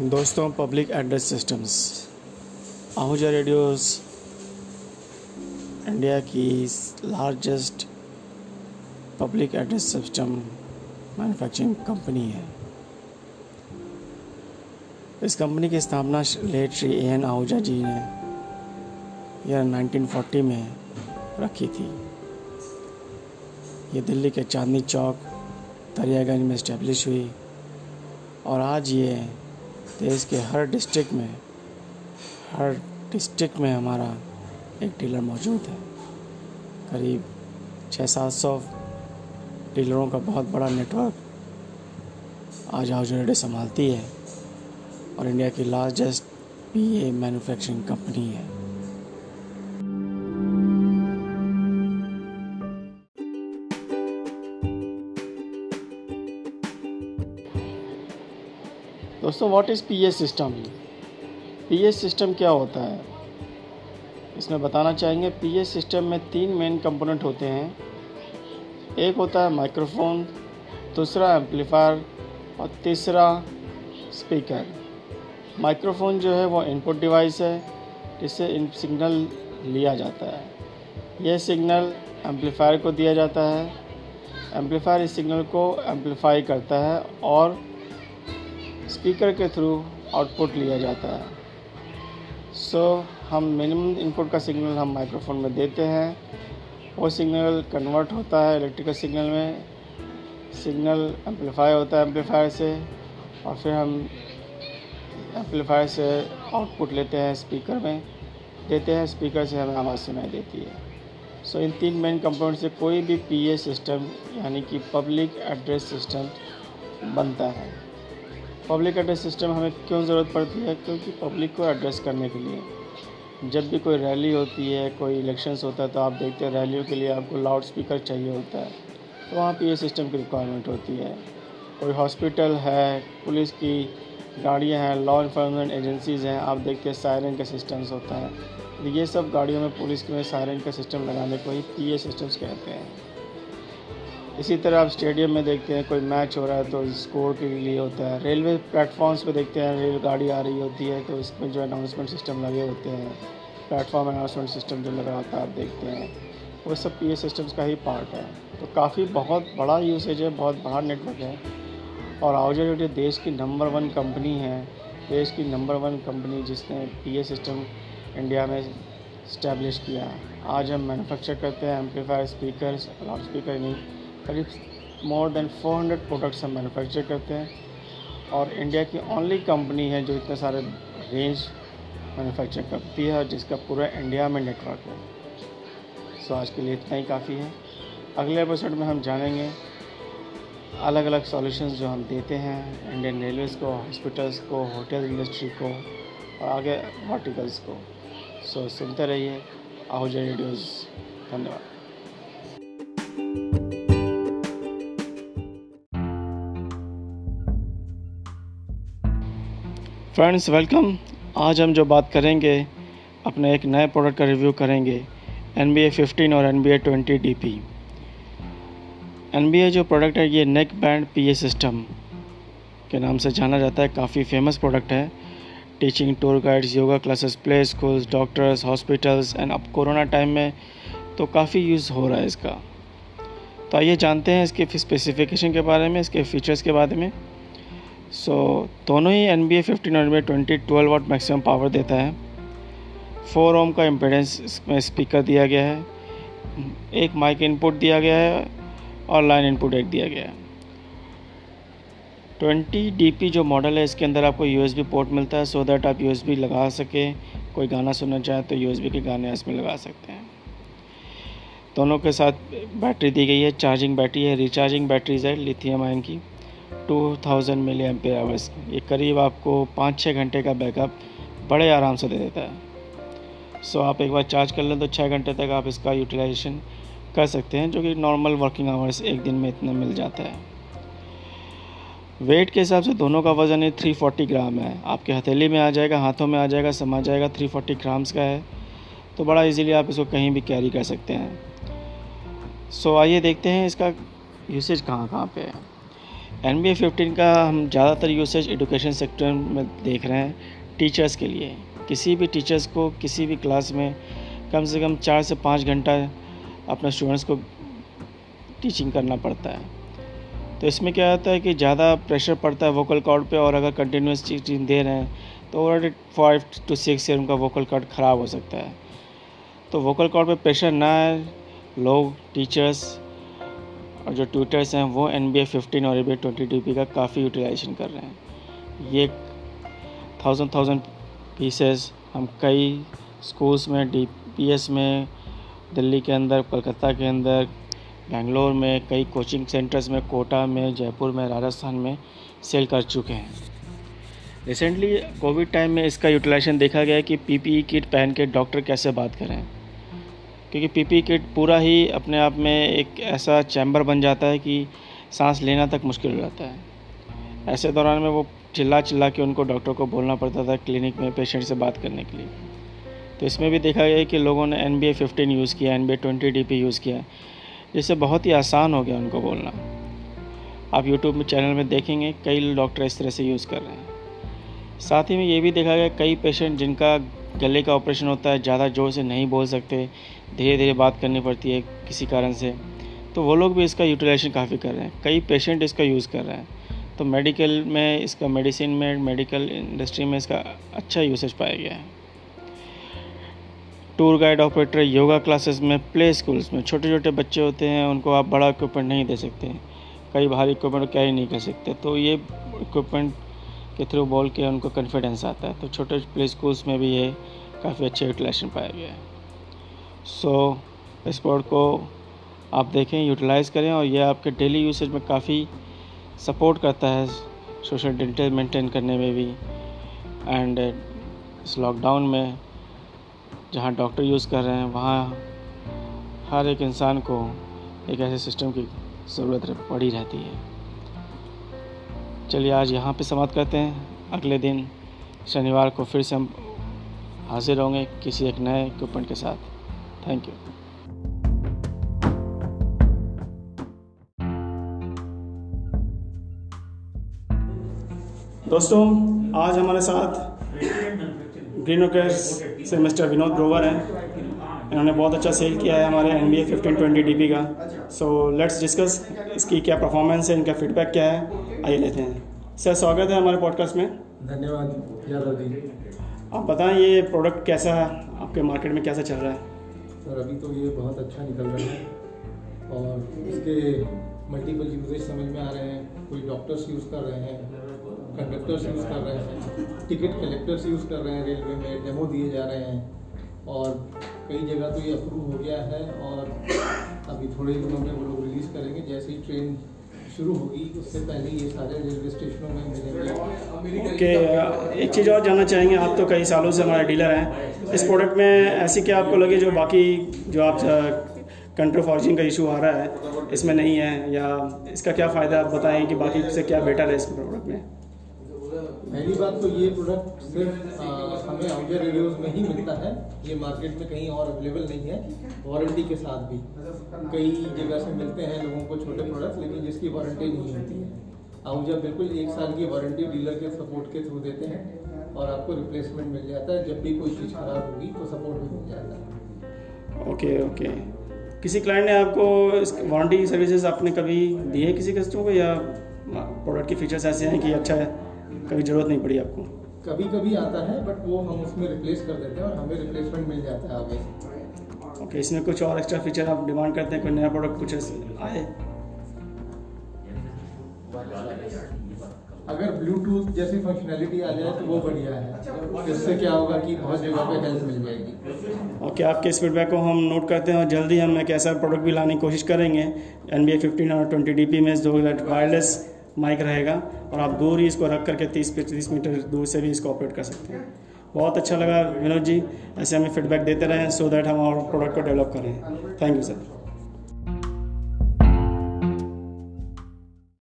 दोस्तों public address systems Ahuja radios India की largest public address system manufacturing company है। इस कंपनी की स्थापना late Shri A N Ahuja ji ने यह 1940 में रखी थी। ये दिल्ली के चांदनी चौक, दरियागंज में इस्टेब्लिश हुई और आज ये देश के हर डिस्ट्रिक्ट में, हर डिस्ट्रिक्ट में हमारा एक डीलर मौजूद है। करीब छः सात सौ डीलरों का बहुत बड़ा नेटवर्क आज हाउस संभालती है और इंडिया की largest P A manufacturing company है। दोस्तों what is P system P system क्या होता है? इसमें बताना चाहेंगे पी सिस्टम में तीन मेन कंपोनेंट होते हैं। एक होता है माइक्रोफोन दूसरा एम्पलीफायर और तीसरा स्पीकर माइक्रोफोन जो है, वो इनपुट डिवाइस है, जिससे इन सिग्नल लिया जाता है। यह सिग्नल एम्पलीफायर को दिया जाता है। एम्पलीफायर इस सिग्नल को एम्पलीफाई करता है और स्पीकर के थ्रू आउटपुट लिया जाता है। सो so, हम मिनिमम इनपुट का सिग्नल हम माइक्रोफोन में देते हैं। वो सिग्नल कन्वर्ट होता है इलेक्ट्रिकल सिग्नल में। सिग्नल एम्पलीफाई होता है एम्पलीफायर से और फिर हम एम्पलीफायर से आउटपुट लेते हैं स्पीकर में। देते हैं स्पीकर से हमें आवाज़ सुनाई देती है। सो so, इन तीन मेन कंपोनेंट से कोई भी पीए सिस्टम यानी कि पब्लिक एड्रेस सिस्टम बनता है। पब्लिक एड्रेस सिस्टम हमें क्यों ज़रूरत पड़ती है? क्योंकि पब्लिक को एड्रेस करने के लिए। जब भी कोई रैली होती है, कोई इलेक्शंस होता है तो आप देखते हैं रैलियों के लिए आपको लाउड स्पीकर चाहिए होता है। तो वहाँ पे ये सिस्टम की रिक्वायरमेंट होती है। कोई हॉस्पिटल है, पुलिस की गाड़ियाँ हैं, लॉ इन्फोर्समेंट एजेंसीज़ हैं, आप देखते हैं सायरन का सिस्टम्स होता है। तो ये सब गाड़ियों में पुलिस में सायरन का सिस्टम लगाने को ही पी सिस्टम्स कहते हैं। इसी तरह आप स्टेडियम में देखते हैं, कोई मैच हो रहा है तो स्कोर के लिए होता है। रेलवे प्लेटफॉर्म्स पे देखते हैं रेल गाड़ी आ रही होती है तो इसमें जो अनाउंसमेंट सिस्टम लगे होते हैं प्लेटफॉर्म अनाउंसमेंट सिस्टम जो लगा होता है आप देखते हैं, वो सब पीए सिस्टम्स का ही पार्ट है। तो काफ़ी बहुत बड़ा यूसेज है, बहुत बड़ा नेटवर्क है। और आउजर जो देश की नंबर वन कंपनी है, देश की नंबर वन कंपनी जिसने पी सिस्टम इंडिया में इस्टेब्लिश किया आज हम मैनुफैक्चर करते हैं एम्पलीफायर स्पीकर लाउड स्पीकर नहीं करीब मोर देन 400 प्रोडक्ट्स हम मैन्युफैक्चर करते हैं। और इंडिया की ओनली कंपनी है जो इतने सारे रेंज मैन्युफैक्चर करती है और जिसका पूरा इंडिया में नेटवर्क है। सो आज के लिए इतना ही काफ़ी है। अगले एपिसोड में हम जानेंगे अलग अलग सॉल्यूशंस जो हम देते हैं इंडियन रेलवेज़ को हॉस्पिटल्स को होटल इंडस्ट्री को और आगे वर्टिकल्स को। सो so, सुनते रहिए आहूजा रेडियोज़ धन्यवाद। फ्रेंड्स वेलकम आज हम जो बात करेंगे, अपने एक नए प्रोडक्ट का रिव्यू करेंगे एन बी ए फिफ्टीन और N B A twenty D P N B A जो प्रोडक्ट है, ये neck band P A system के नाम से जाना जाता है। काफ़ी फ़ेमस प्रोडक्ट है। Teaching tour guides yoga classes play schools doctors hospitals and अब कोरोना टाइम में तो काफ़ी यूज़ हो रहा है इसका। तो आइए जानते हैं इसके स्पेसिफिकेशन के बारे में, इसके फीचर्स के बारे में। सो so, दोनों ही N B A fifteen B twenty twelve watt maximum power देता है। फोर ओम का इम्पेडेंस इसमें स्पीकर दिया गया है। एक माइक इनपुट दिया गया है और लाइन इनपुट एक दिया गया है। ट्वेंटी डी पी जो मॉडल है इसके अंदर आपको यू एस बी पोर्ट मिलता है सो दैट आप यू एस बी लगा सके। कोई गाना सुनना चाहें तो यू एस बी के गाने इसमें लगा सकते हैं। दोनों के साथ बैटरी दी गई है चार्जिंग बैटरी है रिचार्जिंग बैटरीज है लिथियम आयन की। 2000 मिली एम्पेयर आवर्स ये करीब आपको पाँच छः घंटे का बैकअप बड़े आराम से दे देता है। सो आप एक बार चार्ज कर लें तो छः घंटे तक आप इसका यूटिलाइजेशन कर सकते हैं, जो कि नॉर्मल वर्किंग आवर्स एक दिन में इतना मिल जाता है। वेट के हिसाब से दोनों का वज़न है 340 ग्राम है। आपके हथेली में आ जाएगा, हाथों में आ जाएगा, समा जाएगा 340 ग्राम्स का है। तो बड़ा इजीली आप इसको कहीं भी कैरी कर सकते हैं। सो आइए देखते हैं इसका यूसेज कहाँ कहाँ पे है। एन बी फिफ्टीन का हम ज़्यादातर यूसेज एजुकेशन सेक्टर में देख रहे हैं टीचर्स के लिए। किसी भी टीचर्स को किसी भी क्लास में कम से कम चार से पाँच घंटा अपने स्टूडेंट्स को टीचिंग करना पड़ता है। तो इसमें क्या होता है कि ज़्यादा प्रेशर पड़ता है वोकल कॉर्ड पे और अगर कंटिन्यूस टीचिंग दे रहे हैं तो already five to six year उनका वोकल कॉर्ड ख़राब हो सकता है। तो वोकल कॉर्ड पे प्रेशर ना आए, लोग टीचर्स और जो ट्विटर्स हैं वो एन बी फिफ्टीन और A B twenty D P का काफ़ी यूटिलाइजेशन कर रहे हैं। ये थाउज़ेंड थाउज़ेंड पीसेस हम कई स्कूल्स में डी पी एस में, दिल्ली के अंदर, कलकत्ता के अंदर, बेंगलोर में, कई कोचिंग सेंटर्स में, कोटा में, जयपुर में, राजस्थान में सेल कर चुके हैं। रिसेंटली कोविड टाइम में इसका यूटिलाइजेशन देखा गया कि पीपीई किट पहन के डॉक्टर कैसे बात करें। क्योंकि पीपी किट पूरा ही अपने आप में एक ऐसा चैम्बर बन जाता है कि सांस लेना तक मुश्किल हो जाता है। ऐसे दौरान में वो चिल्ला चिल्ला के उनको डॉक्टर को बोलना पड़ता था क्लिनिक में पेशेंट से बात करने के लिए। तो इसमें भी देखा गया कि लोगों ने N B A fifteen use किया N B A twenty D P use किया, जिससे बहुत ही आसान हो गया उनको बोलना। आप यूट्यूब में चैनल में देखेंगे, कई डॉक्टर इस तरह से यूज़ कर रहे हैं। साथ ही में ये भी देखा गया, कई पेशेंट जिनका गले का ऑपरेशन होता है, ज़्यादा ज़ोर से नहीं बोल सकते धीरे धीरे बात करनी पड़ती है किसी कारण से। तो वो लोग भी इसका यूटिलाइजेशन काफ़ी कर रहे हैं। कई पेशेंट इसका यूज़ कर रहे हैं। तो मेडिकल में इसका मेडिसिन में मेडिकल इंडस्ट्री में इसका अच्छा यूसेज पाया गया है। Tour guide operator yoga classes में प्ले स्कूल्स में छोटे छोटे बच्चे होते हैं, उनको आप बड़ा इक्विपमेंट नहीं दे सकते। कई भारी इक्विपमेंट कैरी नहीं कर सकते। तो ये इक्विपमेंट के थ्रू बोल के उनको कॉन्फिडेंस आता है तो छोटे प्ले स्कूल्स में भी ये काफ़ी अच्छा यूटिलाइजेशन पाया गया है। सो इस कोड को आप देखें यूटिलाइज़ करें और यह आपके डेली यूसेज में काफ़ी सपोर्ट करता है सोशल डिस्टेंस मेंटेन करने में भी। एंड इस लॉकडाउन में जहाँ डॉक्टर यूज़ कर रहे हैं, वहाँ हर एक इंसान को एक ऐसे सिस्टम की ज़रूरत पड़ी रहती है। चलिए आज यहाँ पे समाप्त करते हैं। अगले दिन शनिवार को फिर से हम हाजिर होंगे किसी एक नए इक्विपमेंट के साथ। थैंक यू दोस्तों, आज हमारे साथ ग्रीन से मिस्टर विनोद ग्रोवर हैं। इन्होंने बहुत अच्छा सेल किया है हमारे N B A fifteen twenty D P का। सो लेट्स डिस्कस इसकी क्या परफॉर्मेंस है, इनका फीडबैक क्या है। आइए लेते हैं। सर स्वागत है हमारे पॉडकास्ट में। धन्यवाद यादव जी। आप बताएँ ये प्रोडक्ट कैसा है? आपके मार्केट में कैसा चल रहा है? सर अभी तो ये बहुत अच्छा निकल रहा है और इसके मल्टीपल यूजेज समझ में आ रहे हैं। कोई डॉक्टर्स यूज़ कर रहे हैं कंडक्टर्स यूज़ कर रहे हैं टिकट कलेक्टर्स यूज़ कर रहे हैं रेलवे में डेमो दिए जा रहे हैं और कई जगह तो ये अप्रूव हो गया है और अभी थोड़े दिनों में वो लोग रिलीज़ करेंगे। जैसे शुरू होगी, उससे पहले ये सारे रेलवे स्टेशनों में मिलेंगे। ओके, एक चीज़ और जानना चाहेंगे, आप तो कई सालों से हमारे डीलर हैं। इस प्रोडक्ट में ऐसी क्या आपको लगे जो बाकी, जो आप कंट्रो फॉर्जिंग का इशू आ रहा है, इसमें नहीं है, या इसका क्या फ़ायदा? आप बताएँ कि बाकी से क्या बेटर है इस प्रोडक्ट में। पहली बात तो ये प्रोडक्ट सिर्फ़ हमें आउटर रेडियोज में ही मिलता है। ये मार्केट में कहीं और अवेलेबल नहीं है। वारंटी के साथ भी। कई जगह से मिलते हैं लोगों को छोटे प्रोडक्ट लेकिन जिसकी वारंटी नहीं होती है। आउजा बिल्कुल एक साल की वारंटी डीलर के सपोर्ट के थ्रू देते हैं और आपको रिप्लेसमेंट मिल जाता है, जब भी कोई चीज़ ख़राब होगी तो सपोर्ट भी मिल जाता है। ओके ओके किसी क्लाइंट ने आपको वारंटी सर्विसेज़ आपने कभी दी है किसी कस्टमर को, या प्रोडक्ट के फीचर्स ऐसे हैं कि अच्छा है? कभी ज़रूरत नहीं पड़ी आपको। कभी कभी आता है बट वो हम उसमें रिप्लेस कर देते हैं और हमें रिप्लेसमेंट मिल जाता है आगे ओके इसमें कुछ और एक्स्ट्रा फीचर आप डिमांड करते हैं कोई नया प्रोडक्ट कुछ आए? अगर ब्लूटूथ जैसी फंक्शनैलिटी आ जाए तो वो बढ़िया है। इससे क्या होगा कि बहुत जगह पे हेल्प मिल जाएगी। ओके okay, आपके इस फीडबैक को हम नोट करते हैं और जल्दी हम एक ऐसा प्रोडक्ट भी लाने की कोशिश करेंगे। एन बी ए फिफ्टीन और ट्वेंटी डी पी में जो वायरलेस माइक रहेगा और आप दूर ही इसको रख करके तीस पैंतीस मीटर दूर से भी इसको ऑपरेट कर सकते हैं। बहुत अच्छा लगा विनोद जी, ऐसे हमें फीडबैक देते रहें सो दैट हम और प्रोडक्ट को डेवलप करें। Thank you sir